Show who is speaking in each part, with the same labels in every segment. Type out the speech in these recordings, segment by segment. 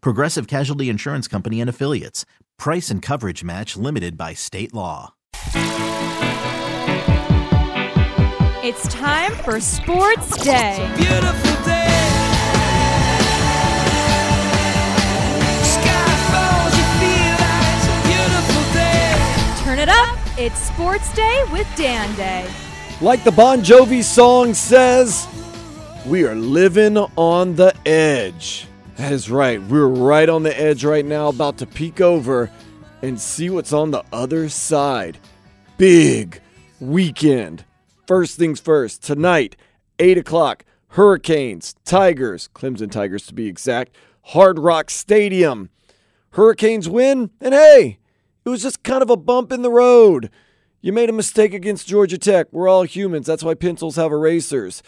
Speaker 1: Progressive Casualty Insurance Company and Affiliates. Price and coverage match limited by state law.
Speaker 2: It's time for Sports Day.
Speaker 3: Beautiful day. Sky falls, you feel like it's a beautiful day.
Speaker 2: Turn it up. It's Sports Day with Dan Day.
Speaker 4: Like the Bon Jovi song says, we are living on the edge. That is right. We're right on the edge right now, about to peek over and see what's on the other side. Big weekend. First things first, tonight, 8 o'clock, Hurricanes, Tigers, Clemson Tigers to be exact, Hard Rock Stadium. Hurricanes win, and hey, it was just kind of a bump in the road. You made a mistake against Georgia Tech. We're all humans. That's why pencils have erasers.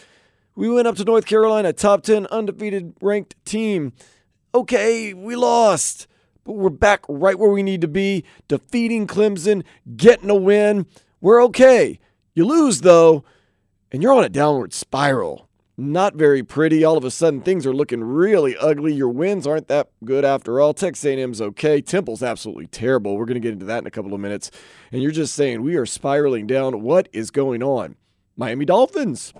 Speaker 4: We went up to North Carolina, top 10 undefeated ranked team. Okay, we lost, but we're back right where we need to be, defeating Clemson, getting a win. We're okay. You lose, though, and you're on a downward spiral. Not very pretty. All of a sudden, things are looking really ugly. Your wins aren't that good after all. Texas A&M's okay. Temple's absolutely terrible. We're going to get into that in a couple of minutes. And you're just saying we are spiraling down. What is going on? Miami Dolphins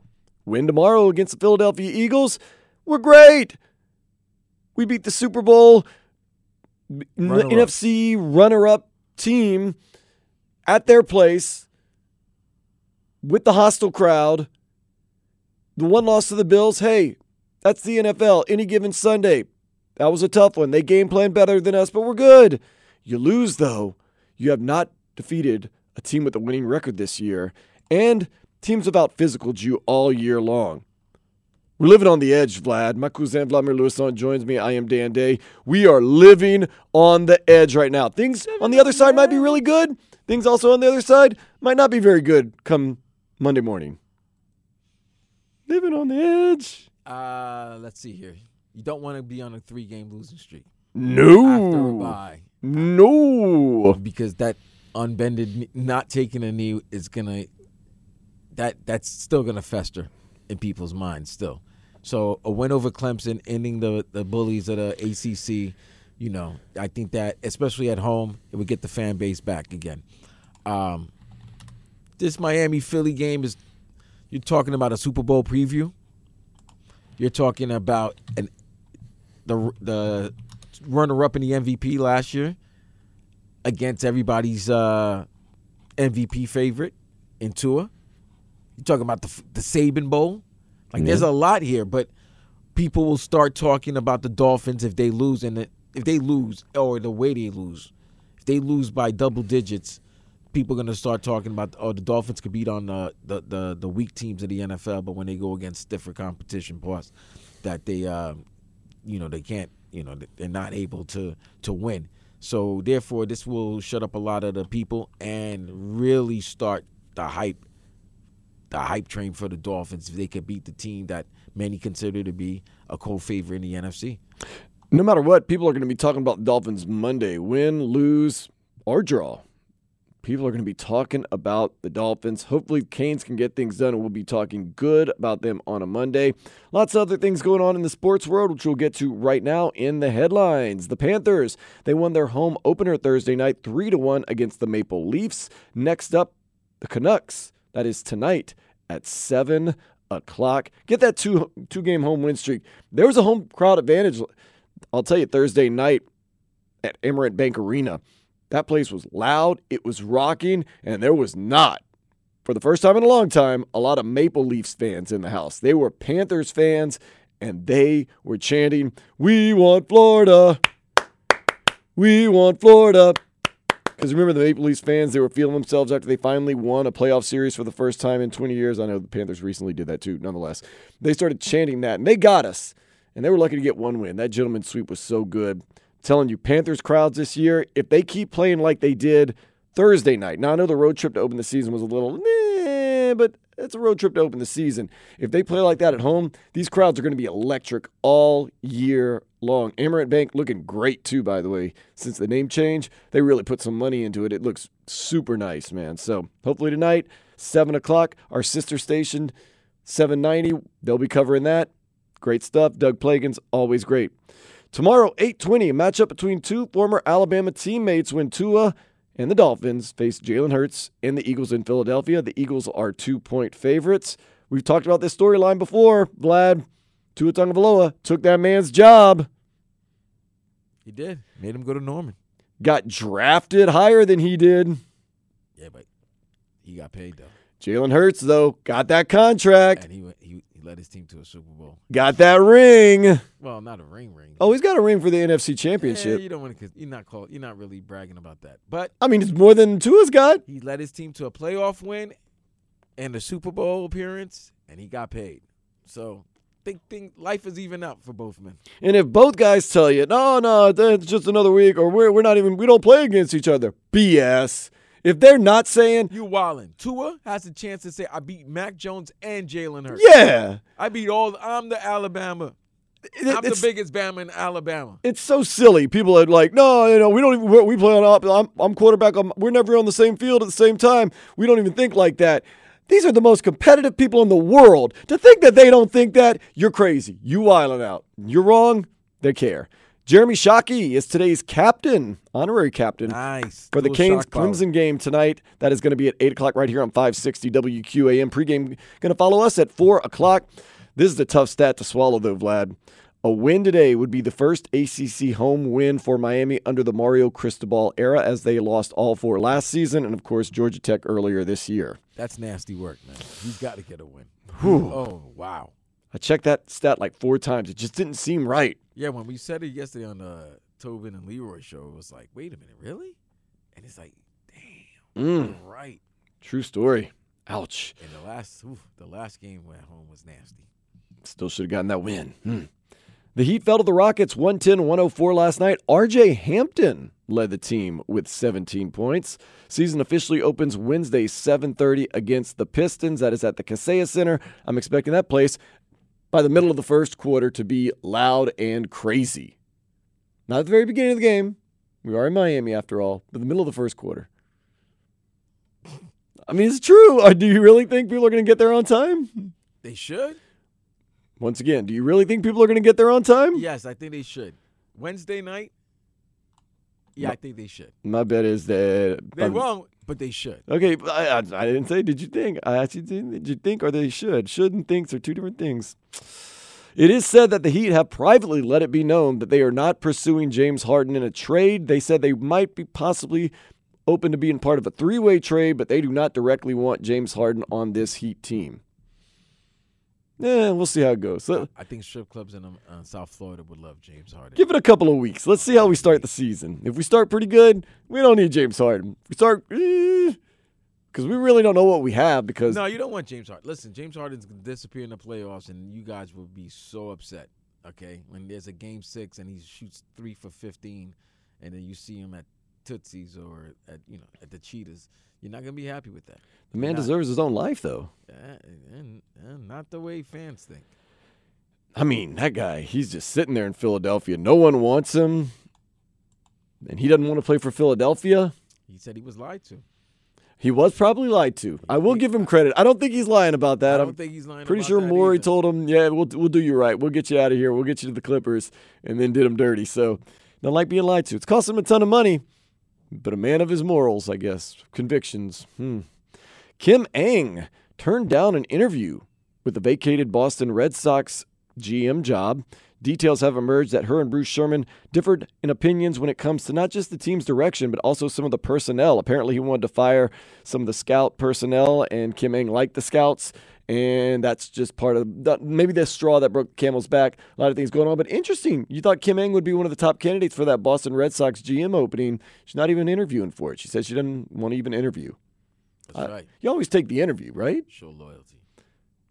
Speaker 4: win tomorrow against the Philadelphia Eagles. We're great. We beat the Super Bowl
Speaker 5: Runner-up.
Speaker 4: NFC runner-up team at their place with the hostile crowd. The one loss to the Bills, hey, that's the NFL. Any given Sunday, that was a tough one. They game plan better than us, but we're good. You lose, though. You have not defeated a team with a winning record this year, and teams have out physical you all year long. We're living on the edge, Vlad. My cousin Vladimir Louison joins me. I am Dan Day. We are living on the edge right now. Things on the other side might be really good. Things also on the other side might not be very good come Monday morning. Living on the edge.
Speaker 5: Uh, let's see here. You don't want to be on a three-game losing streak after a
Speaker 4: No.
Speaker 5: bye
Speaker 4: No.
Speaker 5: because that unbended, not taking a knee is gonna that that's still gonna fester in people's minds still. So a win over Clemson, ending the the bullies of the ACC. You know, I think that especially at home, it would get the fan base back again. Um, this Miami Philly game is you're talking about a Super Bowl preview. You're talking about an the the runner up in the MVP last year against everybody's uh, MVP favorite in Tua. You're talking about the the Saban Bowl. Like there's a lot here, but people will start talking about the Dolphins if they lose and the, if they lose or the way they lose. If they lose by double digits, people are gonna start talking about oh the Dolphins could beat on the the the, the weak teams of the NFL, but when they go against stiffer competition, plus that they uh, you know they can't you know they're not able to to win. So therefore, this will shut up a lot of the people and really start the hype the hype train for the Dolphins if they could beat the team that many consider to be a co-favorite in the NFC.
Speaker 4: No matter what, people are going to be talking about the Dolphins Monday. Win, lose, or draw. People are going to be talking about the Dolphins. Hopefully, Canes can get things done, and we'll be talking good about them on a Monday. Lots of other things going on in the sports world, which we'll get to right now in the headlines. The Panthers they won their home opener Thursday night, three to one against the Maple Leafs. Next up, the Canucks. That is tonight at seven o'clock. Get that two two game home win streak. There was a home crowd advantage. I'll tell you Thursday night at Amerant Bank Arena. That place was loud, it was rocking, and there was not, for the first time in a long time, a lot of Maple Leafs fans in the house. They were Panthers fans, and they were chanting, We want Florida! We want Florida! Because remember, the Maple Leafs fans, they were feeling themselves after they finally won a playoff series for the first time in 20 years. I know the Panthers recently did that too, nonetheless. They started chanting that, and they got us. And they were lucky to get one win. That gentleman's sweep was so good. telling you, Panthers crowds this year, if they keep playing like they did Thursday night. Now, I know the road trip to open the season was a little, meh, but it's a road trip to open the season. If they play like that at home, these crowds are going to be electric all year long. Amerant Bank looking great too, by the way. Since the name change, they really put some money into it. It looks super nice, man. So hopefully tonight, seven o'clock, our sister station, 790, they'll be covering that. Great stuff. Doug Plagens, always great. Tomorrow, 8:20, a matchup between two former Alabama teammates when Tua and the Dolphins face Jalen Hurts and the Eagles in Philadelphia. The Eagles are two-point favorites. We've talked about this storyline before. Vlad, Tua Tagovailoa took that man's job,
Speaker 5: He did. Made him go to Norman.
Speaker 4: got drafted higher than he did.
Speaker 5: Yeah, but he got paid though,
Speaker 4: Jalen Hurts, though, got that contract,
Speaker 5: and he went, he he led his team to a Super Bowl.
Speaker 4: got that ring.
Speaker 5: Well, not a ring ring.
Speaker 4: Oh, he's got a ring for the NFC Championship.
Speaker 5: Yeah, you don't want to. You're not call, You're not really bragging about that. But
Speaker 4: I mean, it's more than Tua's got.
Speaker 5: he led his team to a playoff win and a Super Bowl appearance, and he got paid. So think think life is even out for both men.
Speaker 4: And if both guys tell you, no, no, it's just another week, or we're, we're not even, we don't play against each other, BS. If they're not saying,
Speaker 5: You wildin'. Tua has a chance to say, "I beat Mac Jones and Jalen Hurts.
Speaker 4: yeah,
Speaker 5: I beat all. I'm the Alabama.
Speaker 4: it-
Speaker 5: I'm the biggest Bama in Alabama."
Speaker 4: it's so silly. People are like, no, you know, we don't even, we play on, op- I'm, I'm quarterback, I'm, we're never on the same field at the same time. We don't even think like that. These are the most competitive people in the world. To think that they don't think that, you're crazy. You wilding out. You're wrong. They care. Jeremy Shockey is today's captain, honorary captain.
Speaker 5: Nice
Speaker 4: for the Canes. Clemson game tonight. That is going to be at 8 o'clock right here on 560 WQAM. Pregame going to follow us at 4 o'clock. This is a tough stat to swallow, though, Vlad. A win today would be the first ACC home win for Miami under the Mario Cristobal era, as they lost all four last season, and of course Georgia Tech earlier this year.
Speaker 5: That's nasty work, man. He's got to get a win. Oh wow.
Speaker 4: I checked that stat like four times. It just didn't seem right.
Speaker 5: Yeah, when we said it yesterday on the Tobin and Leroy show, it was like, wait a minute, really? And it's like, damn,
Speaker 4: Mm,
Speaker 5: right.
Speaker 4: true story. Ouch.
Speaker 5: And the last, oof, the last game at home was nasty.
Speaker 4: Still should have gotten that win. Hmm. The Heat fell to the Rockets 110 104 last night. RJ Hampton led the team with 17 points. Season officially opens Wednesday 7:30 against the Pistons. That is at the Kaseya Center. I'm expecting that place by the middle of the first quarter to be loud and crazy. Not at the very beginning of the game. We are in Miami after all, but the middle of the first quarter. I mean, it's true. Uh, Do you really think people are going to get there on time?
Speaker 5: They should.
Speaker 4: Once again, do you really think people are going to get there on time?
Speaker 5: Yes, I think they should. Wednesday night. Yeah, I think they should.
Speaker 4: My bet is that.
Speaker 5: They
Speaker 4: um,
Speaker 5: won't, but they should.
Speaker 4: Okay, I, I, I didn't say. Did you think? I actually didn't. Did you think or they should? Should and thinks are two different things. It is said that the Heat have privately let it be known that they are not pursuing James Harden in a trade. They said they might be possibly open to being part of a three-way trade, but they do not directly want James Harden on this Heat team. Yeah, we'll see how it goes.
Speaker 5: I think strip clubs in um, uh, South Florida would love James Harden.
Speaker 4: Give it a couple of weeks. Let's see how we start the season. If we start pretty good, we don't need James Harden. If we start, because we really don't know what we have. Because
Speaker 5: No, you don't want James Harden. Listen, James Harden's gonna disappear in the playoffs, and you guys will be so upset. Okay, when there's a game six and he shoots three for fifteen, and then you see him at Tootsie's or at you know at the Cheetahs, you're not gonna be happy with that.
Speaker 4: the man
Speaker 5: Nah.
Speaker 4: deserves his own life, though.
Speaker 5: And, and not the way fans think.
Speaker 4: I mean, that guy, he's just sitting there in Philadelphia. No one wants him, and he doesn't want to play for Philadelphia.
Speaker 5: He said he was lied to.
Speaker 4: He was probably lied to. I will give him credit. I don't think he's lying about
Speaker 5: I
Speaker 4: that.
Speaker 5: don't
Speaker 4: I'm
Speaker 5: think he's lying.
Speaker 4: pretty
Speaker 5: about
Speaker 4: sure Morey
Speaker 5: either.
Speaker 4: told him, "Yeah, we'll we'll do you right. We'll get you out of here. We'll get you to the Clippers," and then did him dirty. So, don't like being lied to. It's cost him a ton of money, but a man of his morals, I guess, convictions. Hmm. Kim Ng turned down an interview with the vacated Boston Red Sox GM job. Details have emerged that her and Bruce Sherman differed in opinions when it comes to not just the team's direction, but also some of the personnel. Apparently, he wanted to fire some of the scout personnel, and Kim Ng liked the scouts. And that's just part of the, maybe the straw that broke Camel's back. A lot of things going on, but interesting. You thought Kim Ng would be one of the top candidates for that Boston Red Sox GM opening. She's not even interviewing for it. She said she doesn't want to even interview.
Speaker 5: That's
Speaker 4: Uh,
Speaker 5: right.
Speaker 4: You always take the interview, right?
Speaker 5: Show loyalty.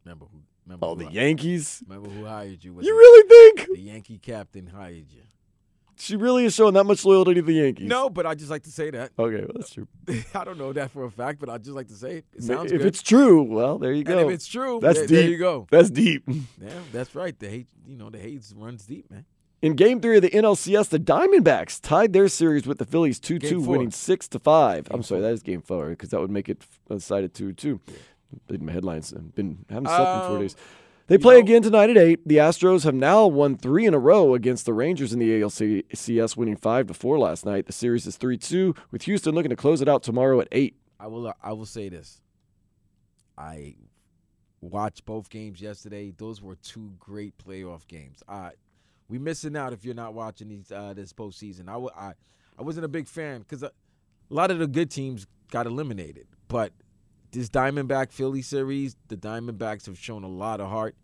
Speaker 5: Remember who? Remember
Speaker 4: Oh,
Speaker 5: who
Speaker 4: the
Speaker 5: hi-
Speaker 4: Yankees.
Speaker 5: Remember who hired you? Was
Speaker 4: You
Speaker 5: it
Speaker 4: really think
Speaker 5: the Yankee captain hired you?
Speaker 4: She really is showing that much loyalty to the Yankees?
Speaker 5: No, but I just like to say that.
Speaker 4: Okay, well, that's true.
Speaker 5: I don't know that for a fact, but I just like to say it. It sounds
Speaker 4: if
Speaker 5: good.
Speaker 4: it's true, well, there you
Speaker 5: and
Speaker 4: go.
Speaker 5: if it's true,
Speaker 4: That's
Speaker 5: there, there
Speaker 4: deep.
Speaker 5: you go.
Speaker 4: That's deep.
Speaker 5: Yeah, that's right. The hate, you know, the hate runs deep, man.
Speaker 4: In Game Three of the NLCS, the Diamondbacks tied their series with the Phillies two-two, winning six to five. I'm sorry, that is Game Four because that would make it uh, decided two-two. Did my headlines? I've been haven't slept in four
Speaker 5: Um,
Speaker 4: days. They
Speaker 5: you
Speaker 4: play
Speaker 5: know-
Speaker 4: again tonight at eight. The Astros have now won three in a row against the Rangers in the ALCS, winning five to four last night. The series is three-two, with Houston looking to close it out tomorrow at eight.
Speaker 5: I will. I will say this. I watched both games yesterday. Those were two great playoff games. I we missing out if you're not watching these uh, this postseason. I, wa- I I wasn't a big fan because a lot of the good teams got eliminated. But this Diamondback Philly series, the Diamondbacks have shown a lot of heart.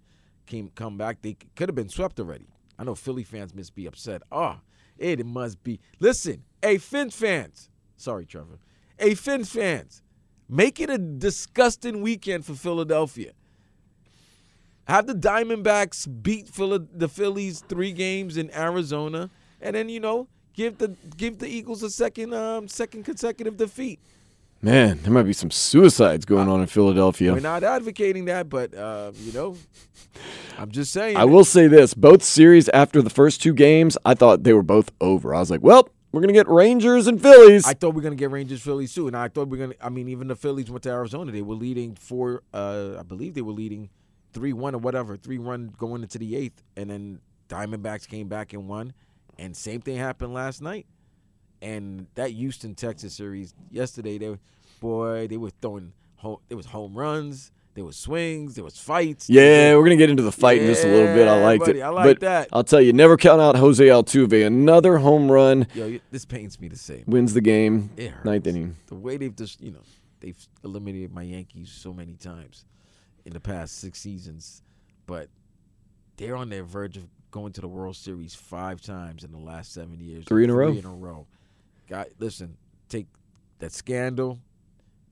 Speaker 5: Came come back. They could have been swept already. I know Philly fans must be upset. Oh, it must be. Listen, hey, Fins fans. Sorry, Trevor. Hey, Fins fans. Make it a disgusting weekend for Philadelphia. Have the Diamondbacks beat Phila- the Phillies three games in Arizona, and then you know give the give the Eagles a second um second consecutive defeat.
Speaker 4: Man, there might be some suicides going on in Philadelphia.
Speaker 5: We're not advocating that, but uh, you know, I'm just saying.
Speaker 4: I will say this: both series after the first two games, I thought they were both over. I was like, "Well, we're gonna get Rangers and Phillies."
Speaker 5: I thought we are gonna get Rangers Phillies too, and I thought we are gonna. I mean, even the Phillies went to Arizona. They were leading four. Uh, I believe they were leading three one or whatever, three one going into the eighth, and then Diamondbacks came back and won. And same thing happened last night. And that Houston Texas series yesterday, they boy, they were throwing. Home, there was home runs. There was swings. There was fights.
Speaker 4: yeah, we're gonna get into the fight in just a little bit. I liked
Speaker 5: buddy,
Speaker 4: it.
Speaker 5: I like
Speaker 4: but
Speaker 5: that.
Speaker 4: I'll tell you, never count out Jose Altuve. Another home run
Speaker 5: Yo, this pains me to say.
Speaker 4: wins the game.
Speaker 5: It hurts.
Speaker 4: Ninth inning.
Speaker 5: The way they've just, you know, they've eliminated my Yankees so many times in the past six seasons, but they're on their verge of going to the World Series five times in the last seven years.
Speaker 4: Three in a row?
Speaker 5: Three in a row. Guy, listen, take that scandal.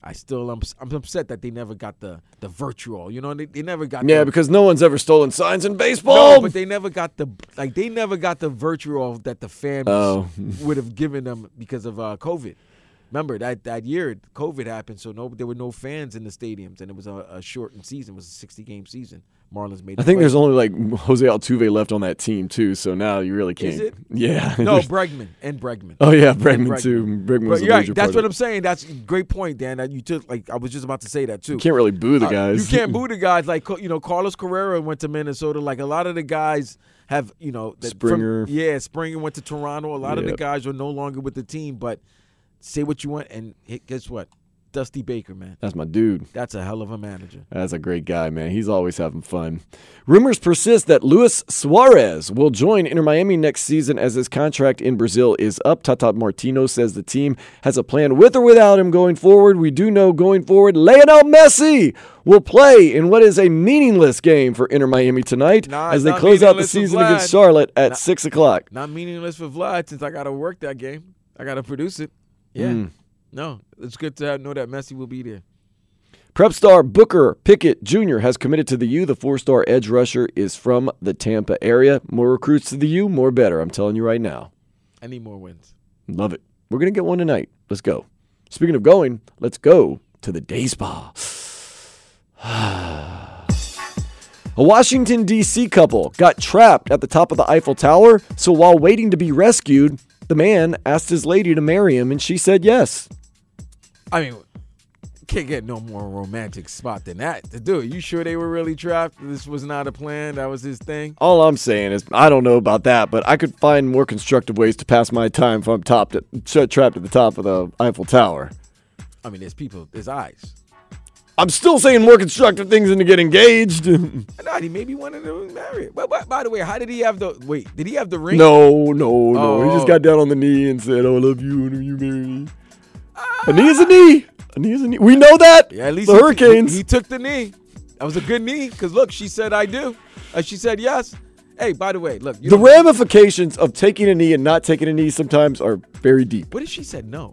Speaker 5: I still, I'm, I'm upset that they never got the the virtual. You know, they, they never got.
Speaker 4: Yeah,
Speaker 5: the,
Speaker 4: because no one's ever stolen signs in baseball.
Speaker 5: no, but they never got the like. They never got the virtual that the fans
Speaker 4: Oh.
Speaker 5: would have given them because of uh, COVID. Remember that that year COVID happened, so no, there were no fans in the stadiums, and it was a, a shortened season. It was a sixty game season. Marlins made.
Speaker 4: I think there's only like Jose Altuve left on that team too. So now you really can't.
Speaker 5: Is it?
Speaker 4: Yeah.
Speaker 5: no Bregman and Bregman.
Speaker 4: Oh yeah,
Speaker 5: And
Speaker 4: Bregman, too. Bregman was
Speaker 5: But
Speaker 4: a
Speaker 5: you're right. That's what I'm saying. That's a great point, Dan. That you took. Like I was just about to say that too.
Speaker 4: You can't really boo the
Speaker 5: Uh,
Speaker 4: guys.
Speaker 5: You can't boo the guys like you know Carlos Correa went to Minnesota. Like a lot of the guys have you know that from-
Speaker 4: Springer.
Speaker 5: yeah, Springer went to Toronto. A lot of the guys are no longer with the team. But say what you want, and guess what? Dusty Baker, man,
Speaker 4: That's my dude.
Speaker 5: that's a hell of a manager.
Speaker 4: That's a great guy, man. He's always having fun. Rumors persist that Luis Suarez will join Inter Miami next season as his contract in Brazil is up. Tata Martino says the team has a plan with or without him going forward. We do know going forward, Lionel Messi will play in what is a meaningless game for Inter Miami tonight
Speaker 5: Nah,
Speaker 4: as they close out the season against Charlotte at
Speaker 5: Nah.
Speaker 4: 6 o'clock.
Speaker 5: Not meaningless for Vlad since I got to work that game. I got to produce it. Yeah.
Speaker 4: Mm.
Speaker 5: No, it's good to have, know that Messi will be there.
Speaker 4: Prep star Booker Pickett Jr. has committed to the U. The four star edge rusher is from the Tampa area. More recruits to the U, more better. I'm telling you right now.
Speaker 5: I need more wins.
Speaker 4: Love it. We're going to get one tonight. Let's go. Speaking of going, let's go to the day spa. A Washington, D.C. couple got trapped at the top of the Eiffel Tower, so while waiting to be rescued, the man asked his lady to marry him, and she said yes.
Speaker 5: I mean, can't get no more romantic spot than that Dude. You sure they were really trapped? This was not a plan. That was his thing.
Speaker 4: All I'm saying is, I don't know about that, but I could find more constructive ways to pass my time if I'm topped at, trapped at the top of the Eiffel Tower.
Speaker 5: I mean, there's people. There's eyes.
Speaker 4: I'm still saying more constructive things than to get engaged.
Speaker 5: No, he maybe wanted to marry. But, but by the way, how did he have the wait? Did he have the ring?
Speaker 4: no, no, no. He just
Speaker 5: Oh.
Speaker 4: got down on the knee and said, "Oh, I love you, and you marry me." A knee is a knee. A knee is a knee. We know that.
Speaker 5: Yeah, at least
Speaker 4: the
Speaker 5: he,
Speaker 4: Hurricanes.
Speaker 5: He, he took the knee. That was a good knee. Cause look, she said I do. Uh, she said yes. Hey, by the way, look.
Speaker 4: The ramifications of taking a knee and not taking a knee sometimes are very deep.
Speaker 5: What if she said no?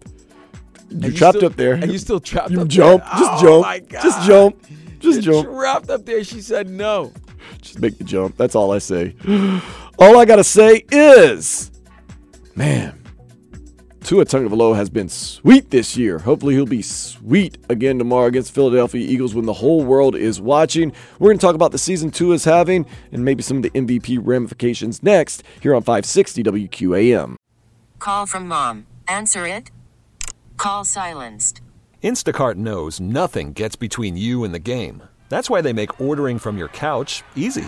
Speaker 4: You're
Speaker 5: you
Speaker 4: trapped
Speaker 5: still-
Speaker 4: up there.
Speaker 5: And you still trapped
Speaker 4: You
Speaker 5: up
Speaker 4: jump.
Speaker 5: there.
Speaker 4: Just
Speaker 5: oh
Speaker 4: jump.
Speaker 5: My God.
Speaker 4: Just jump. Just
Speaker 5: You're
Speaker 4: jump.
Speaker 5: trapped up there. She said no.
Speaker 4: Just make the jump. That's all I say. All I gotta say is, man, Tua Tagovailoa has been sweet this year. Hopefully, he'll be sweet again tomorrow against Philadelphia Eagles when the whole world is watching. We're gonna talk about the season Tua is having and maybe some of the MVP ramifications next here on 560 WQAM.
Speaker 6: Call from mom. Answer it. Call silenced.
Speaker 7: Instacart knows nothing gets between you and the game. That's why they make ordering from your couch easy.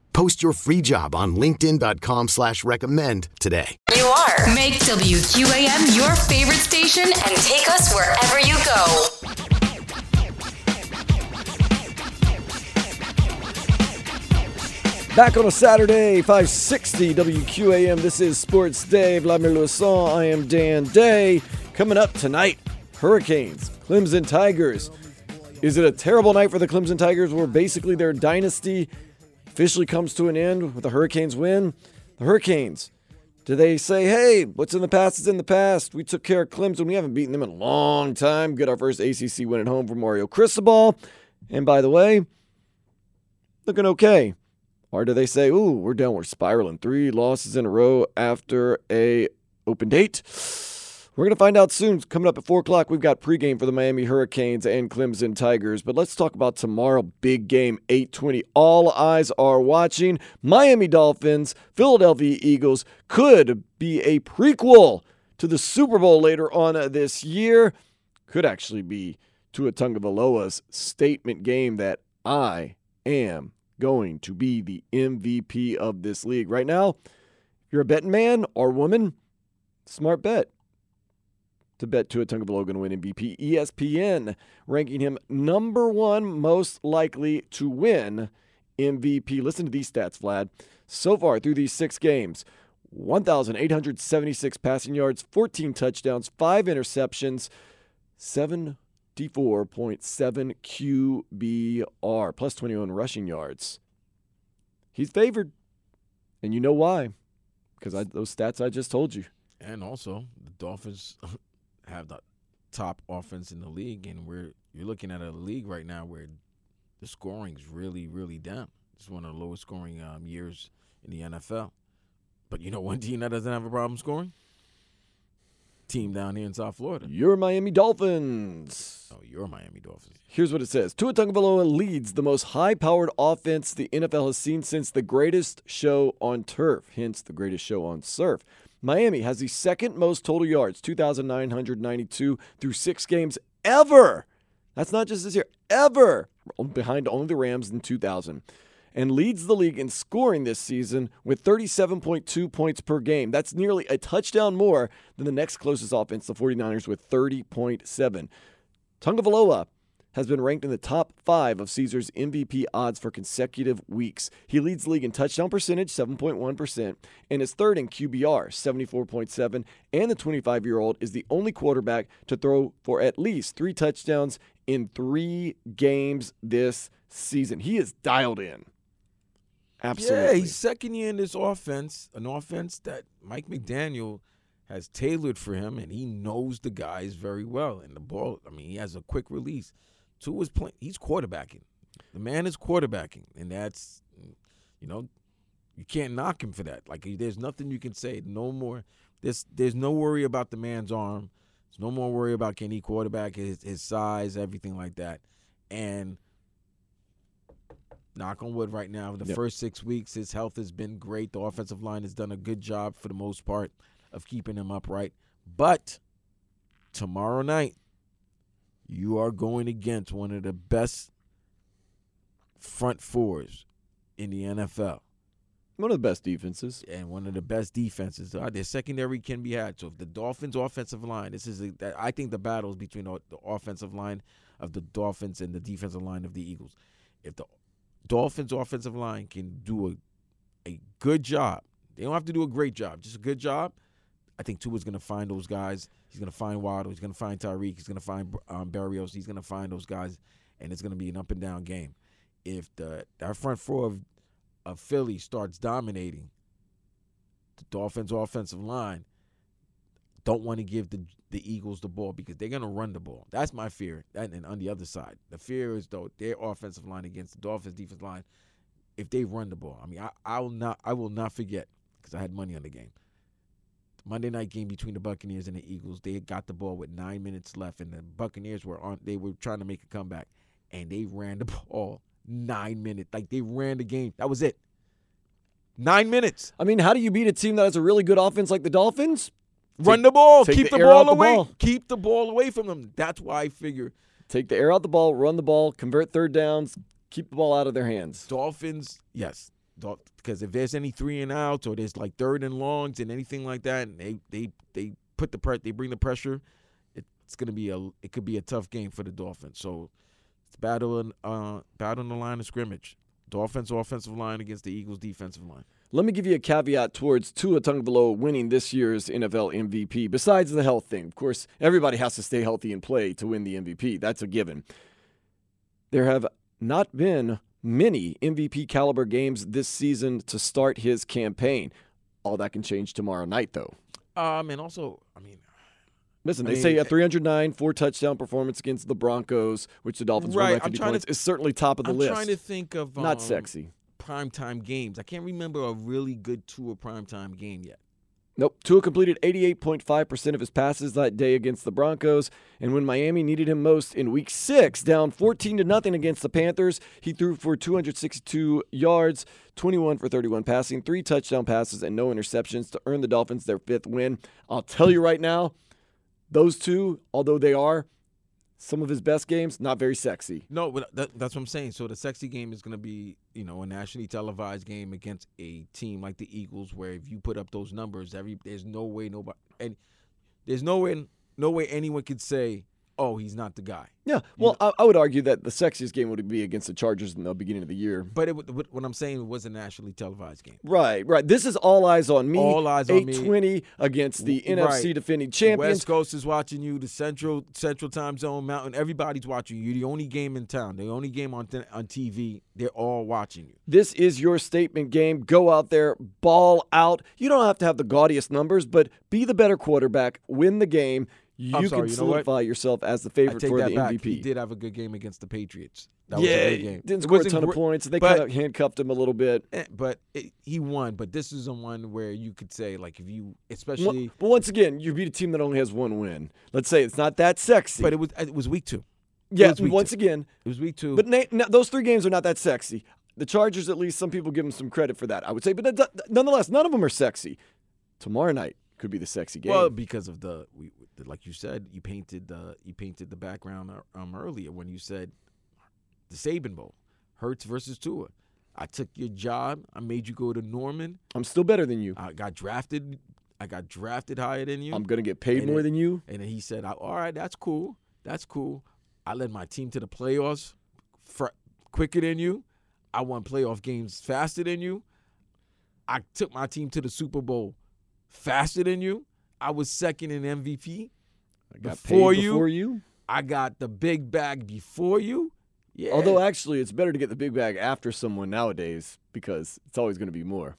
Speaker 8: Post your free job on linkedin.com slash recommend today.
Speaker 9: You are. Make WQAM your favorite station and take us wherever you go.
Speaker 4: Back on a Saturday, 560 WQAM. This is Sports Day. Vladimir Louison. I am Dan Day. Coming up tonight, Hurricanes, Clemson Tigers. Is it a terrible night for the Clemson Tigers where basically their dynasty officially comes to an end with the Hurricanes win? The Hurricanes, do they say, hey, what's in the past is in the past? We took care of Clemson. We haven't beaten them in a long time. Get our first ACC win at home for Mario Cristobal. And by the way, looking okay. Or do they say, ooh, we're down, we're spiraling. Three losses in a row after a open date? We're going to find out soon. Coming up at 4 o'clock, we've got pregame for the Miami Hurricanes and Clemson Tigers. But let's talk about tomorrow. Big game, 820. All eyes are watching. Miami Dolphins, Philadelphia Eagles could be a prequel to the Super Bowl later on this year. Could actually be Tua Tagovailoa's statement game that I am going to be the MVP of this league. Right now, you're a betting man or woman, smart bet to bet to Tua Tagovailoa going to win MVP. ESPN ranking him number one most likely to win MVP. Listen to these stats, Vlad. So far through these six games, 1,876 passing yards, 14 touchdowns, five interceptions, 74.7 QBR, plus 21 rushing yards. He's favored. And you know why? Because those stats I just told you.
Speaker 5: And also, the Dolphins have the top offense in the league, and we're you're looking at a league right now where the scoring's really, really down. It's one of the lowest scoring um, years in the NFL. But you know one team that doesn't have a problem scoring? Team down here in South Florida.
Speaker 4: Your Miami Dolphins.
Speaker 5: Oh, you're Miami Dolphins.
Speaker 4: Here's what it says Tua Tagovailoa leads the most high powered offense the NFL has seen since the greatest show on turf, hence the greatest show on surf. Miami has the second most total yards, 2,992 through six games ever. That's not just this year, ever. Behind only the Rams in 2000. And leads the league in scoring this season with 37.2 points per game. That's nearly a touchdown more than the next closest offense, the 49ers, with 30.7. Tagovailoa has been ranked in the top five of Caesars MVP odds for consecutive weeks. He leads league in touchdown percentage, 7.1%, and is third in QBR, 74.7. And the 25 year old is the only quarterback to throw for at least three touchdowns in three games this season. He is dialed in. Absolutely.
Speaker 5: Yeah, he's second year in this offense, an offense that Mike McDaniel has tailored for him, and he knows the guys very well. And the ball, I mean, he has a quick release. Tua is playing. He's quarterbacking. The man is quarterbacking, and that's, you know, you can't knock him for that. Like, there's nothing you can say. No more. There's there's no worry about the man's arm. There's no more worry about can he quarterback his his size, everything like that. And knock on wood right now. The
Speaker 4: Yep.
Speaker 5: first six weeks, his health has been great. The offensive line has done a good job for the most part of keeping him upright. But tomorrow night, you are going against one of the best front fours in the NFL
Speaker 4: One of the best defenses.
Speaker 5: and one of the best defenses. Uh, Their secondary can be had. So if the Dolphins' offensive line, this is a, I think the battle is between the the offensive line of the Dolphins and the defensive line of the Eagles. If the Dolphins' offensive line can do a a good job, they don't have to do a great job, just a good job. I think Tua's going to find those guys. He's going to find Waddle. He's going to find Tyreek. He's going to find um, Berrios. He's going to find those guys, and it's going to be an up and down game. If the that front four of of Philly starts dominating, the Dolphins' offensive line don't want to give the the Eagles the ball because they're going to run the ball. That's my fear. And, and on the other side, the fear is though their offensive line against the Dolphins' defensive line. If they run the ball, I mean, I, I will not I will not forget because I had money on the game. The Monday night game between the Buccaneers and the Eagles, they got the ball with nine minutes left, and the Buccaneers were on. They were trying to make a comeback, and they ran the ball nine minutes. Like they ran the game. That was it. Nine minutes.
Speaker 4: I mean, how do you beat a team that has a really good offense like the Dolphins?
Speaker 5: Run the ball. Keep
Speaker 4: the
Speaker 5: the, ball
Speaker 4: the
Speaker 5: away.
Speaker 4: ball.
Speaker 5: Keep the ball away from them. That's why I figure
Speaker 4: Take the air out the ball, run the ball, convert third downs, keep the ball out of their hands.
Speaker 5: Dolphins, yes. Because if there's any three and outs or there's like third and longs and anything like that, and they they they put the pre- they bring the pressure, it's gonna be a it could be a tough game for the Dolphins. So it's battle in, uh battle in the line of scrimmage. Dolphins offensive line against the Eagles defensive line.
Speaker 4: Let me give you a caveat towards Tua Tagovailoa winning this year's NFL MVP. Besides the health thing, of course, everybody has to stay healthy and play to win the MVP. That's a given. There have not been many MVP caliber games this season to start his campaign. All that can change tomorrow night, though.
Speaker 5: Um and also, I mean,
Speaker 4: Listen,
Speaker 5: I
Speaker 4: they
Speaker 5: mean,
Speaker 4: say a
Speaker 5: eh,
Speaker 4: 309 four touchdown performance against the Broncos, which the Dolphins won
Speaker 5: Right,
Speaker 4: by
Speaker 5: I'm
Speaker 4: 50
Speaker 5: trying to-
Speaker 4: is certainly top of the
Speaker 5: I'm
Speaker 4: list.
Speaker 5: trying to think of
Speaker 4: Not
Speaker 5: um,
Speaker 4: sexy.
Speaker 5: primetime games. I can't remember a really good Tua primetime game yet.
Speaker 4: Nope. Tua completed 88.5% of his passes that day against the Broncos. And when Miami needed him most in week six, down 14 to nothing against the Panthers, he threw for 262 yards, 21 for 31 passing, three touchdown passes, and no interceptions to earn the Dolphins their fifth win. I'll tell you right now, those two, although they are some of his best games, not very sexy.
Speaker 5: No, that, that's what I'm saying. So the sexy game is going to be, you know, a nationally televised game against a team like the Eagles, where if you put up those numbers, every there's no way nobody and there's no way no way anyone could say, oh, he's not the guy.
Speaker 4: Yeah, well, I, I would argue that the sexiest game would be against the Chargers in the beginning of the year.
Speaker 5: But it, what I'm saying was a nationally televised game.
Speaker 4: Right, right. This is all eyes on me.
Speaker 5: All eyes on me.
Speaker 4: 820 against the
Speaker 5: Right.
Speaker 4: NFC defending champions.
Speaker 5: West Coast is watching you. The Central Central Time Zone, Mountain, everybody's watching you. You're the only game in town. The only game on th- on TV. They're all watching you.
Speaker 4: This is your statement game. Go out there, ball out. You don't have to have the gaudiest numbers, but be the better quarterback, win the game. You
Speaker 5: I'm
Speaker 4: can
Speaker 5: sorry, you know what?
Speaker 4: solidify yourself as the favorite for the
Speaker 5: back.
Speaker 4: MVP.
Speaker 5: He did have a good game against the Patriots. That was
Speaker 4: yeah,
Speaker 5: a great game.
Speaker 4: didn't score a ton of points. They
Speaker 5: but-
Speaker 4: kind of handcuffed him a little bit.
Speaker 5: Eh, but it, he won. But this is the one where you could say, like, if you,
Speaker 4: Well,
Speaker 5: especially,
Speaker 4: but once again, you beat a team that only has one win. Let's say it's not that sexy.
Speaker 5: but it was it was week two.
Speaker 4: yeah, once
Speaker 5: two.
Speaker 4: again,
Speaker 5: It was week two.
Speaker 4: But na- na- those three games are not that sexy. The Chargers, at least, some people give them some credit for that. I would say, but that- nonetheless, none of them are sexy. Tomorrow night could be the sexy game.
Speaker 5: well, because of the, we, the, like you said, you painted the you painted the background uh, um earlier when you said the Saban Bowl, Hurts versus Tua. I took your job. I made you go to Norman.
Speaker 4: I'm still better than you.
Speaker 5: I got drafted. I got drafted higher than you.
Speaker 4: I'm gonna get paid
Speaker 5: And
Speaker 4: more than you.
Speaker 5: And then he said, "All right, that's cool. That's cool. I led my team to the playoffs fr- quicker than you. I won playoff games faster than you. I took my team to the Super Bowl faster than you. I was second in MVP
Speaker 4: I got
Speaker 5: before
Speaker 4: paid
Speaker 5: you.
Speaker 4: before you.
Speaker 5: I got the big bag before you. Yeah.
Speaker 4: Although actually, it's better to get the big bag after someone nowadays because it's always going to be more.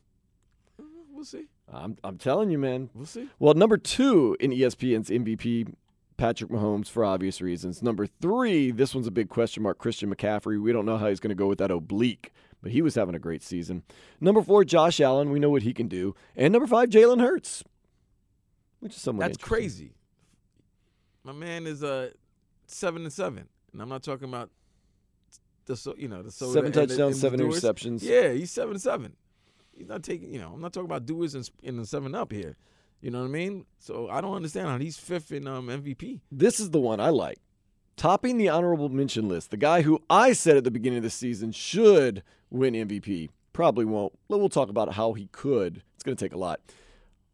Speaker 4: Mm-hmm.
Speaker 5: we'll see.
Speaker 4: I'm I'm telling you, man.
Speaker 5: We'll see.
Speaker 4: Well, number two in ESPN's MVP, Patrick Mahomes for obvious reasons. Number three, this one's a big question mark. Christian McCaffrey. We don't know how he's going to go with that oblique, but he was having a great season. Number four, Josh Allen. We know what he can do. And number five, Jalen Hurts, which is somewhat
Speaker 5: That's crazy. My man is uh seven and seven, and I'm not talking about the so you know the soda
Speaker 4: Seven touchdowns, seven interceptions.
Speaker 5: Yeah, he's seven and seven. He's not taking you know I'm not talking about doers and, and the seven up here. You know what I mean? So I don't understand how he's fifth in um, MVP.
Speaker 4: This is the one I like. Topping the honorable mention list, the guy who I said at the beginning of the season should win MVP. Probably won't. But We'll talk about how he could. It's going to take a lot.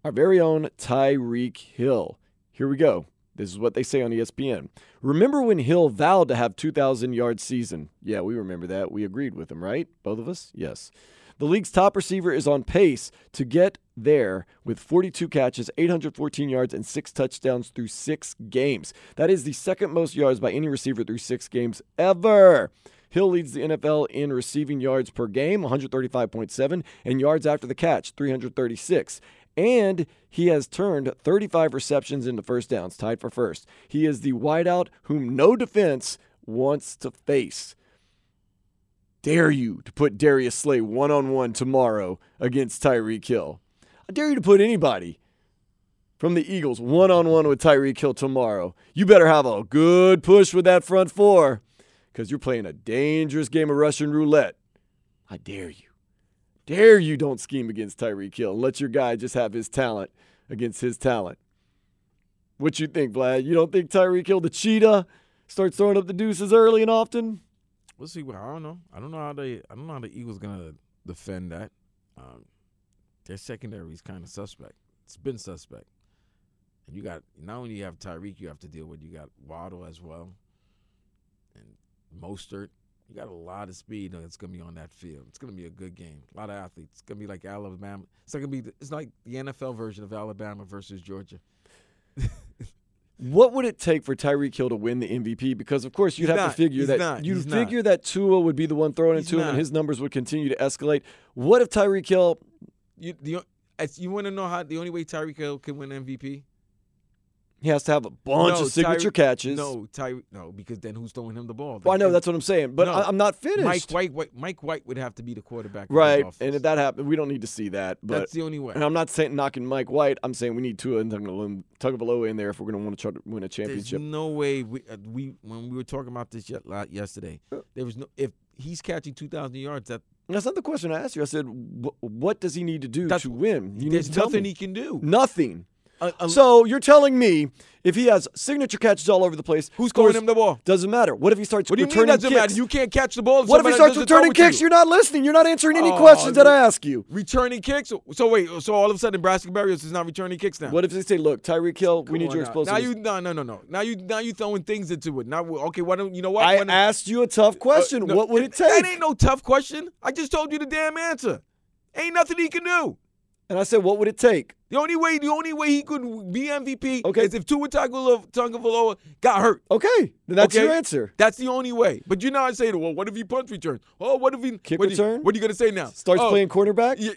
Speaker 4: Our very own Tyreek Hill. Here we go. This is what they say on ESPN. Remember when Hill vowed to have 2,000 yard season? Yeah, we remember that. We agreed with him, right? Both of us? Yes. The league's top receiver is on pace to get there with 42 catches, 814 yards, and six touchdowns through six games. That is the second most yards by any receiver through six games ever. Hill leads the NFL in receiving yards per game, 135.7, and yards after the catch, 336. And he has turned 35 receptions into first downs, tied for first. He is the wideout whom no defense wants to face dare you to put Darius Slay one on one tomorrow against Tyreek Hill. I dare you to put anybody from the Eagles one on one with Tyreek Hill tomorrow. You better have a good push with that front four because you're playing a dangerous game of Russian roulette. I dare you. Dare you don't scheme against Tyreek Hill and let your guy just have his talent against his talent. What you think, Vlad? You don't think Tyreek Hill, the cheetah, starts throwing up the deuces early and often?
Speaker 5: We'll see. I don't know. I don't know how they. I don't know how the Eagles gonna defend that. Um, their secondary is kind of suspect. It's been suspect. And you got not only you have Tyreek, you have to deal with. You got Waddle as well, and Mostert. You got a lot of speed that's gonna be on that field. It's gonna be a good game. A lot of athletes. It's gonna be like Alabama. It's not gonna be. It's like the NFL version of Alabama versus Georgia.
Speaker 4: What would it take for Tyreek Hill to win the MVP? Because of course you'd
Speaker 5: He's
Speaker 4: have
Speaker 5: not.
Speaker 4: to figure that you'd
Speaker 5: He's not.
Speaker 4: figure that Tua would be the one throwing it to him, and his numbers would continue to escalate. What if Tyreek Hill?
Speaker 5: You the, you want to know how the only way Tyreek Hill can win MVP?
Speaker 4: He has to have a bunch
Speaker 5: No,
Speaker 4: of signature
Speaker 5: Tyreek-
Speaker 4: catches.
Speaker 5: No, Tyreek. No, because then who's throwing him the ball?
Speaker 4: well, I know that's what I'm saying, but
Speaker 5: No.
Speaker 4: I, am not finished.
Speaker 5: Mike White, White. Mike White would have to be the quarterback.
Speaker 4: right, and if that happened, we don't need to see that. But
Speaker 5: That's the only way.
Speaker 4: And I'm not saying knocking Mike White. I'm saying we need Tua and Tagovailoa in there if we're going to want to try to win a championship.
Speaker 5: There's no way we, uh, we when we were talking about this ye- yesterday. There was no if he's catching 2,000 yards. That
Speaker 4: That's not the question I asked you. I said, wh- what does he need to do
Speaker 5: That's-
Speaker 4: to win? Need
Speaker 5: there's nothing he can do.
Speaker 4: Nothing.
Speaker 5: Uh, uh,
Speaker 4: So you're telling me if he has signature catches all over the place,
Speaker 5: Who's throwing him the ball?
Speaker 4: Doesn't matter. What if he starts
Speaker 5: What do you mean
Speaker 4: returning
Speaker 5: doesn't
Speaker 4: kicks?
Speaker 5: matter? You can't catch the ball.
Speaker 4: what if he starts returning kicks?
Speaker 5: You.
Speaker 4: are not listening. You're not answering any
Speaker 5: Oh,
Speaker 4: questions that. I ask you.
Speaker 5: returning kicks. So, wait, so all of a sudden, Braxton Berrios is not returning kicks now.
Speaker 4: What if they say, "Look, Tyreek Hill, we need your explosive."
Speaker 5: Now you no no no no. Now you now you throwing things into it. Now okay, why don't you know what?
Speaker 4: I
Speaker 5: When-
Speaker 4: asked you a tough question.
Speaker 5: Uh, no,
Speaker 4: what would it take?
Speaker 5: That ain't no tough question. I just told you the damn answer. Ain't nothing he can do.
Speaker 4: And I said, "What would it take?"
Speaker 5: The only way, the only way he could be MVP
Speaker 4: Okay.
Speaker 5: is if Tua Tagovailoa got hurt.
Speaker 4: Okay, then that's
Speaker 5: Okay?
Speaker 4: your answer.
Speaker 5: That's the only way. But you know, I say, well, what if he punt return? Oh, what if he
Speaker 4: Kick
Speaker 5: what you-
Speaker 4: return?
Speaker 5: what are you gonna say now?
Speaker 4: Starts
Speaker 5: Oh,
Speaker 4: playing quarterback.
Speaker 5: Yeah,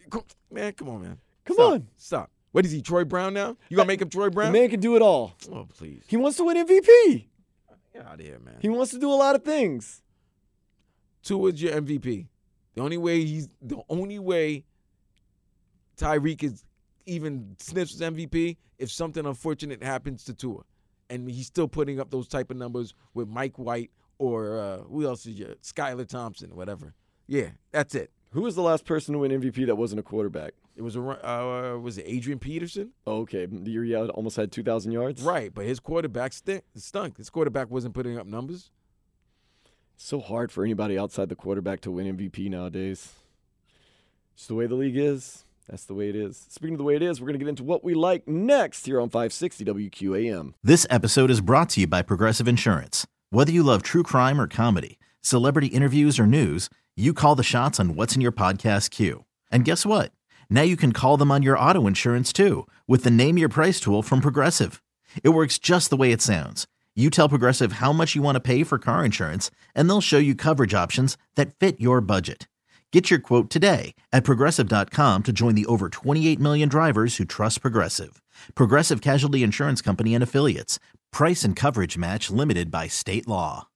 Speaker 5: man, come on, man.
Speaker 4: Come
Speaker 5: Stop.
Speaker 4: on.
Speaker 5: stop. What is he, Troy Brown now? You gonna make him Troy Brown?
Speaker 4: man can do it all.
Speaker 5: Oh, please,
Speaker 4: He wants to win MVP.
Speaker 5: get out of here, man.
Speaker 4: He wants to do a lot of things.
Speaker 5: Tua's your MVP. The only way he's the only way Tyreek is even sniffs MVP if something unfortunate happens to Tua, and he's still putting up those type of numbers with Mike White or uh, who else is your Skylar Thompson whatever. Yeah, that's it.
Speaker 4: Who was the last person to win MVP that wasn't a quarterback?
Speaker 5: It was a uh, was it Adrian Peterson?
Speaker 4: Oh, okay, the year he almost had 2,000 yards.
Speaker 5: Right, but his quarterback stink, stunk. His quarterback wasn't putting up numbers.
Speaker 4: So hard for anybody outside the quarterback to win MVP nowadays. Just the way the league is. That's the way it is. Speaking of the way it is, we're going to get into what we like next here on 560 WQAM.
Speaker 1: This episode is brought to you by Progressive Insurance. Whether you love true crime or comedy, celebrity interviews or news, you call the shots on what's in your podcast queue. And guess what? Now you can call them on your auto insurance too with the Name Your Price tool from Progressive. It works just the way it sounds. You tell Progressive how much you want to pay for car insurance, and they'll show you coverage options that fit your budget. Get your quote today at progressive.com to join the over 28 million drivers who trust Progressive. Progressive Casualty Insurance Company and Affiliates. Price and coverage match limited by state law.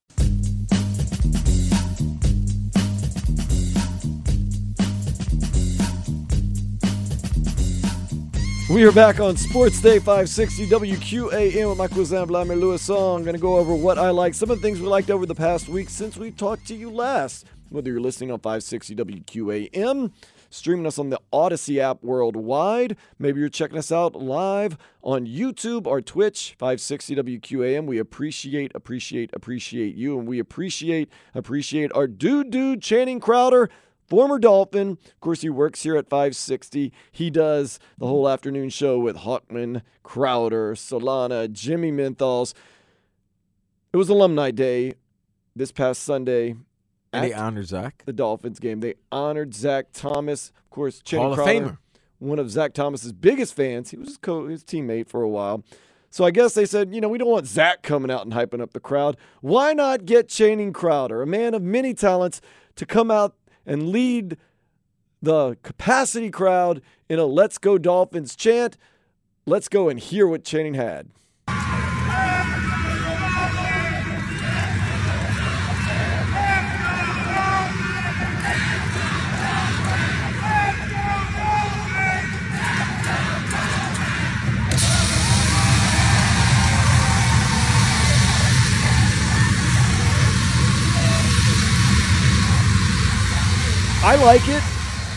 Speaker 4: We are back on Sports Day 560 WQAM with Michael Zamblame Lewis Song. Going to go over what I like, some of the things we liked over the past week since we talked to you last. Whether you're listening on 560 WQAM, streaming us on the Audacy app worldwide, maybe you're checking us out live on YouTube or Twitch, 560 WQAM. We appreciate, appreciate, appreciate you, and we appreciate, appreciate our dude, dude, Channing Crowder former Dolphin. Of course, he works here at 560. He does the whole afternoon show with Hawkman, Crowder, Solana, Jimmy Menthols. It was Alumni Day this past Sunday.
Speaker 5: And they honored Zach.
Speaker 4: The Dolphins game. They honored Zach Thomas. Of course, Channing
Speaker 5: Hall of
Speaker 4: Crowder,
Speaker 5: Famer.
Speaker 4: one of Zach Thomas's biggest fans. He was his, co- his teammate for a while. So I guess they said, you know, we don't want Zach coming out and hyping up the crowd. Why not get Channing Crowder, a man of many talents, to come out and lead the capacity crowd in a Let's Go Dolphins chant? Let's go and hear what Channing had. I like it.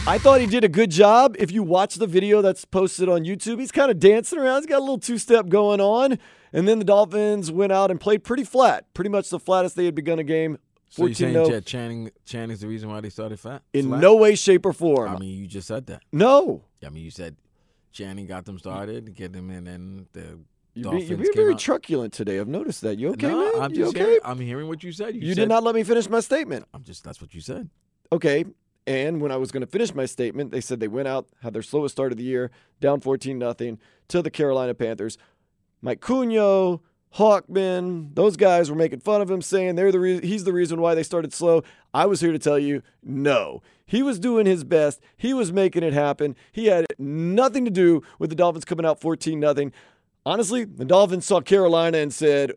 Speaker 4: I thought he did a good job. If you watch the video that's posted on YouTube, he's kind of dancing around. He's got a little two step going on. And then the Dolphins went out and played pretty flat, pretty much the flattest they had begun a game.
Speaker 5: So you're saying
Speaker 4: 0.
Speaker 5: Jet Channing Channing's the reason why they started fat?
Speaker 4: In
Speaker 5: flat?
Speaker 4: no way, shape, or form.
Speaker 5: I mean, you just said that.
Speaker 4: no.
Speaker 5: I mean, you said Channing got them started, get them in, and the Dolphins
Speaker 4: being, you're being very
Speaker 5: out.
Speaker 4: truculent today. I've noticed that. You okay,
Speaker 5: no,
Speaker 4: man?
Speaker 5: I'm
Speaker 4: you
Speaker 5: just
Speaker 4: okay?
Speaker 5: hearing, I'm hearing what you said. You,
Speaker 4: you
Speaker 5: said,
Speaker 4: did not let me finish my statement.
Speaker 5: I'm just. That's what you said.
Speaker 4: Okay. And when I was going to finish my statement, they said they went out, had their slowest start of the year, down 14 nothing to the Carolina Panthers. Mike Cunyo, Hawkman, those guys were making fun of him, saying they're the re- he's the reason why they started slow. I was here to tell you, no. He was doing his best. He was making it happen. He had nothing to do with the Dolphins coming out 14 nothing. Honestly, the Dolphins saw Carolina and said,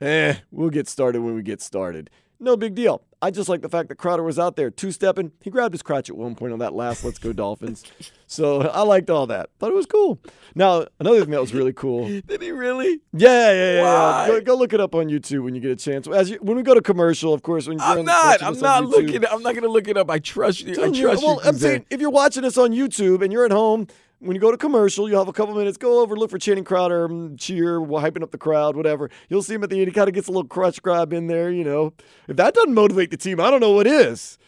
Speaker 4: eh, we'll get started when we get started. No big deal. I just like the fact that Crowder was out there two stepping. He grabbed his crotch at one point on that last Let's Go Dolphins. So I liked all that. Thought it was cool. Now, another thing that was really cool.
Speaker 5: Did he really?
Speaker 4: Yeah, yeah, yeah. yeah. Go, go look it up on YouTube when you get a chance. As you, when we go to commercial, of course, when you're
Speaker 5: I'm not. I'm not
Speaker 4: YouTube,
Speaker 5: looking. I'm not gonna look it up. I trust you. I
Speaker 4: telling you-
Speaker 5: trust
Speaker 4: well,
Speaker 5: you.
Speaker 4: I'm saying if you're watching this on YouTube and you're at home, when you go to commercial, you'll have a couple minutes. Go over, look for Channing Crowder, mm, cheer, hyping up the crowd, whatever. You'll see him at the end. He kind of gets a little crutch grab in there, you know. If that doesn't motivate the team, I don't know what is.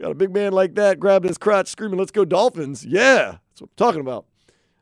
Speaker 4: Got a big man like that grabbing his crotch, screaming, "Let's go Dolphins!" Yeah, that's what I'm talking about.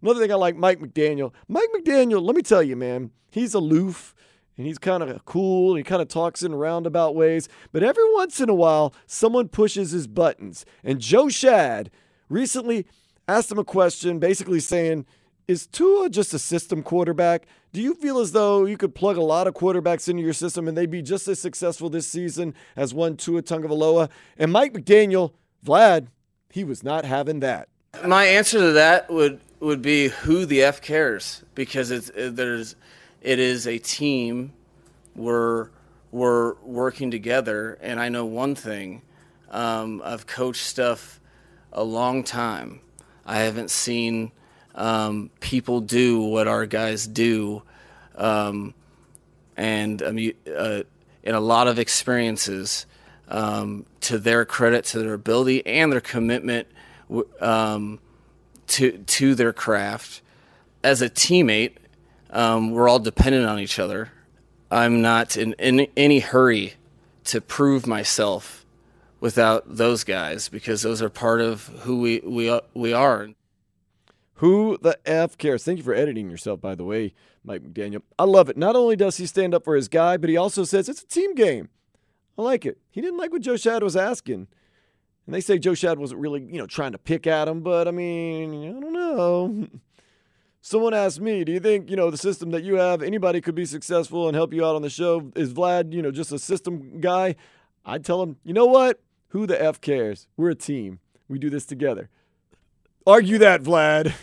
Speaker 4: Another thing I like, Mike McDaniel. Mike McDaniel, let me tell you, man, he's aloof and he's kind of cool. And he kind of talks in roundabout ways. But every once in a while, someone pushes his buttons. And Joe Schad recently asked him a question, basically saying, Is Tua just a system quarterback? Do you feel as though you could plug a lot of quarterbacks into your system and they'd be just as successful this season as one Tua Tagovailoa? And Mike McDaniel, Vlad, he was not having that.
Speaker 10: My answer to that would would be who the f cares because it's it, there's it is a team. We're we're working together, and I know one thing. Um, I've coached stuff a long time. I haven't seen um, people do what our guys do, um, and uh, in a lot of experiences, um, to their credit, to their ability and their commitment um, to to their craft. As a teammate, um, we're all dependent on each other. I'm not in, in any hurry to prove myself without those guys because those are part of who we we are- we are.
Speaker 4: Who the F cares? Thank you for editing yourself, by the way, Mike McDaniel. I love it. Not only does he stand up for his guy, but he also says it's a team game. I like it. He didn't like what Joe Schad was asking. And they say Joe Schad wasn't really, you know, trying to pick at him, but I mean, I don't know. Someone asked me, do you think, you know, the system that you have, anybody could be successful and help you out on the show? Is Vlad, you know, just a system guy? I'd tell him, you know what? Who the F cares? We're a team. We do this together. Argue that, Vlad.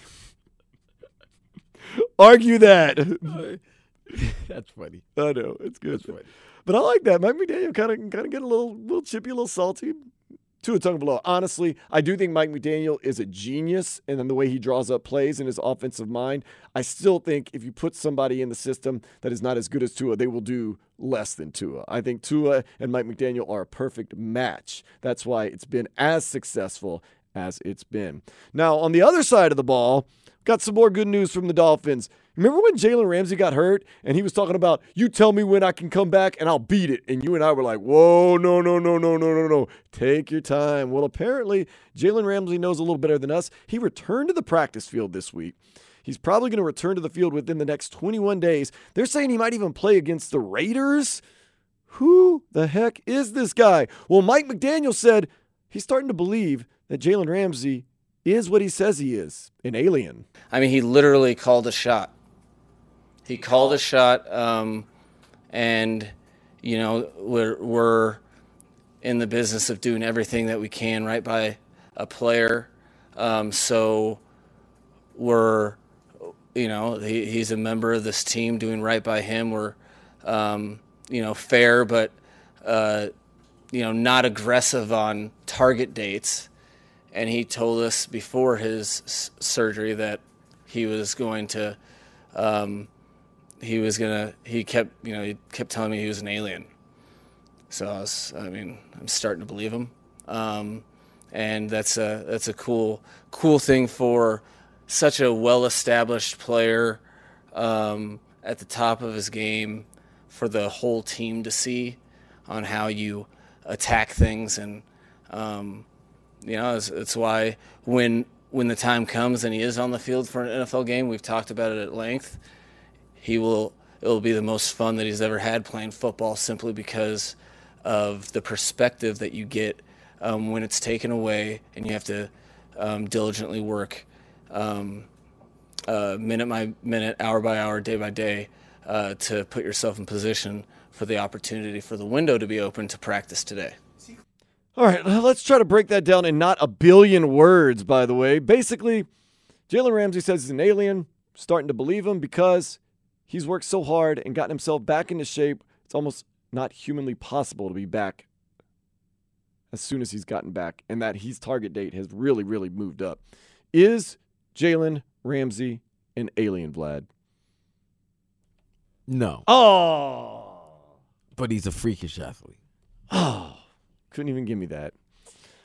Speaker 4: Argue that.
Speaker 5: That's funny.
Speaker 4: I know it's good. But I like that. Mike McDaniel kind of kind of get a little little chippy, a little salty. Tua Tagovailoa. Honestly, I do think Mike McDaniel is a genius, and then the way he draws up plays in his offensive mind. I still think if you put somebody in the system that is not as good as Tua, they will do less than Tua. I think Tua and Mike McDaniel are a perfect match. That's why it's been as successful as it's been. Now, on the other side of the ball, got some more good news from the Dolphins. Remember when Jalen Ramsey got hurt and he was talking about, you tell me when I can come back and I'll beat it. And you and I were like, whoa, no, no, no, no, no, no, no. Take your time. Well, apparently, Jalen Ramsey knows a little better than us. He returned to the practice field this week. He's probably going to return to the field within the next 21 days. They're saying he might even play against the Raiders. Who the heck is this guy? Well, Mike McDaniel said he's starting to believe that Jalen Ramsey is what he says he is an alien.
Speaker 10: I mean, he literally called a shot. He called a shot, um, and you know we're we're in the business of doing everything that we can right by a player. Um, so we're you know he, he's a member of this team, doing right by him. We're um, you know fair, but uh, you know not aggressive on target dates. And he told us before his s- surgery that he was going to um, he was gonna he kept you know he kept telling me he was an alien. So I was I mean I'm starting to believe him. Um, and that's a that's a cool cool thing for such a well established player um, at the top of his game for the whole team to see on how you attack things. And um, you know it's, it's why when when the time comes and he is on the field for an NFL game we've talked about it at length he will it will be the most fun that he's ever had playing football simply because of the perspective that you get um, when it's taken away and you have to um, diligently work um, uh, minute by minute, hour by hour, day by day uh, to put yourself in position for the opportunity for the window to be open to practice today.
Speaker 4: All right, let's try to break that down in not a billion words, by the way. Basically, Jalen Ramsey says he's an alien, starting to believe him because he's worked so hard and gotten himself back into shape. It's almost not humanly possible to be back as soon as he's gotten back, and that his target date has really, really moved up. Is Jalen Ramsey an alien, Vlad?
Speaker 5: No.
Speaker 4: Oh.
Speaker 5: But he's a freakish athlete.
Speaker 4: Oh. Couldn't even give me that.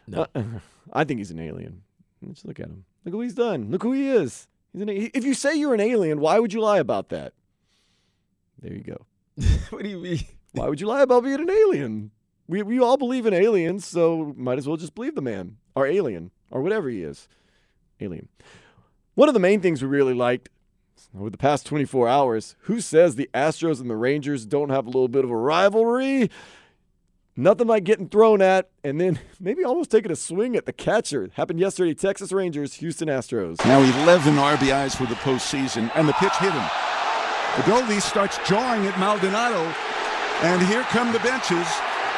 Speaker 5: No.
Speaker 4: Uh, I think he's an alien. Let's look at him. Look who he's done. Look who he is. He's an, if you say you're an alien, why would you lie about that? There you go.
Speaker 5: what do you mean?
Speaker 4: Why would you lie about being an alien? We, we all believe in aliens, so might as well just believe the man or alien or whatever he is. Alien. One of the main things we really liked over the past 24 hours who says the Astros and the Rangers don't have a little bit of a rivalry? Nothing like getting thrown at and then maybe almost taking a swing at the catcher. Happened yesterday, Texas Rangers, Houston Astros.
Speaker 11: Now 11 RBIs for the postseason, and the pitch hit him. Adolis starts jawing at Maldonado, and here come the benches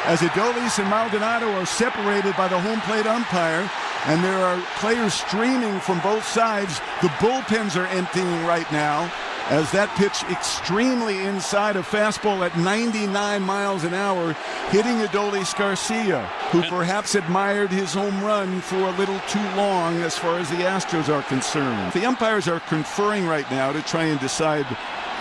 Speaker 11: as Adolis and Maldonado are separated by the home plate umpire, and there are players streaming from both sides. The bullpens are emptying right now as that pitch extremely inside a fastball at 99 miles an hour, hitting Adolis Garcia, who perhaps admired his home run for a little too long as far as the Astros are concerned. The umpires are conferring right now to try and decide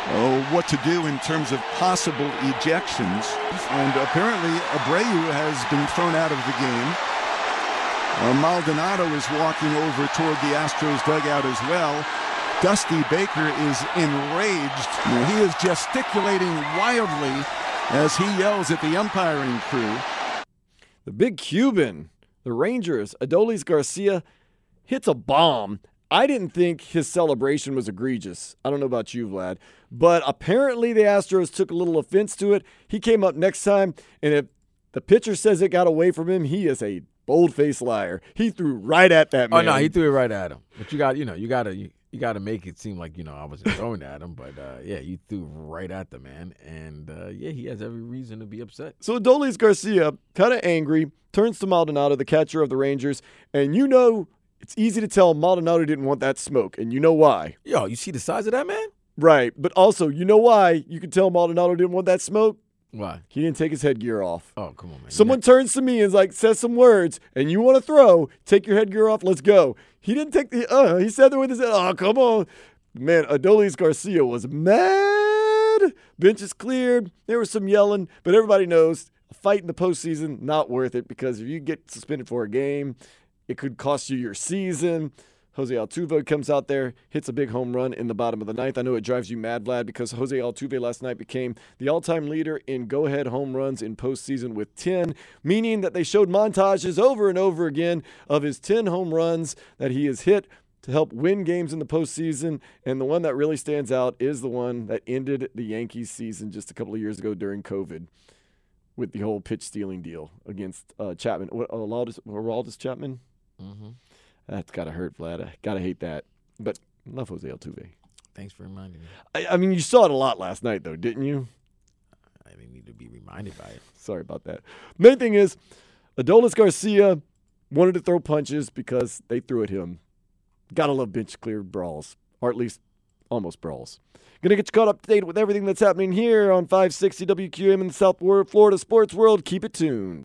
Speaker 11: oh, what to do in terms of possible ejections. And apparently, Abreu has been thrown out of the game. Uh, Maldonado is walking over toward the Astros dugout as well. Dusty Baker is enraged. He is gesticulating wildly as he yells at the umpiring crew.
Speaker 4: The big Cuban, the Rangers, Adolis Garcia hits a bomb I didn't think his celebration was egregious. I don't know about you, Vlad, but apparently the Astros took a little offense to it. He came up next time, and if the pitcher says it got away from him, he is a bold-faced liar. He threw right at that man.
Speaker 5: Oh no, he threw it right at him. But you got, you know, you got to you, you got to make it seem like you know I wasn't throwing at him, but uh, yeah, you threw right at the man, and uh, yeah, he has every reason to be upset.
Speaker 4: So Adolis Garcia, kind of angry, turns to Maldonado, the catcher of the Rangers, and you know it's easy to tell Maldonado didn't want that smoke, and you know why.
Speaker 5: Yo, you see the size of that man?
Speaker 4: Right, but also you know why you can tell Maldonado didn't want that smoke.
Speaker 5: Why?
Speaker 4: He didn't take his headgear off.
Speaker 5: Oh, come on, man.
Speaker 4: Someone turns to me and is like, says some words, and you want to throw, take your headgear off, let's go. He didn't take the, uh, he said there with his head, oh, come on. Man, Adolis Garcia was mad. Bench is cleared. There was some yelling, but everybody knows a fight in the postseason, not worth it because if you get suspended for a game, it could cost you your season. Jose Altuve comes out there, hits a big home run in the bottom of the ninth. I know it drives you mad, Vlad, because Jose Altuve last night became the all time leader in go ahead home runs in postseason with 10, meaning that they showed montages over and over again of his 10 home runs that he has hit to help win games in the postseason. And the one that really stands out is the one that ended the Yankees season just a couple of years ago during COVID with the whole pitch stealing deal against uh, Chapman. What, uh, Chapman?
Speaker 5: Mm-hmm.
Speaker 4: That's gotta hurt, Vlad. I gotta hate that. But love Jose Altuve.
Speaker 5: Thanks for reminding me.
Speaker 4: I, I mean, you saw it a lot last night, though, didn't you?
Speaker 5: I didn't need to be reminded by it.
Speaker 4: Sorry about that. Main thing is, Adolis Garcia wanted to throw punches because they threw at him. Gotta love bench cleared brawls, or at least almost brawls. Gonna get you caught up to date with everything that's happening here on 560 WQAM in the South Florida sports world. Keep it tuned.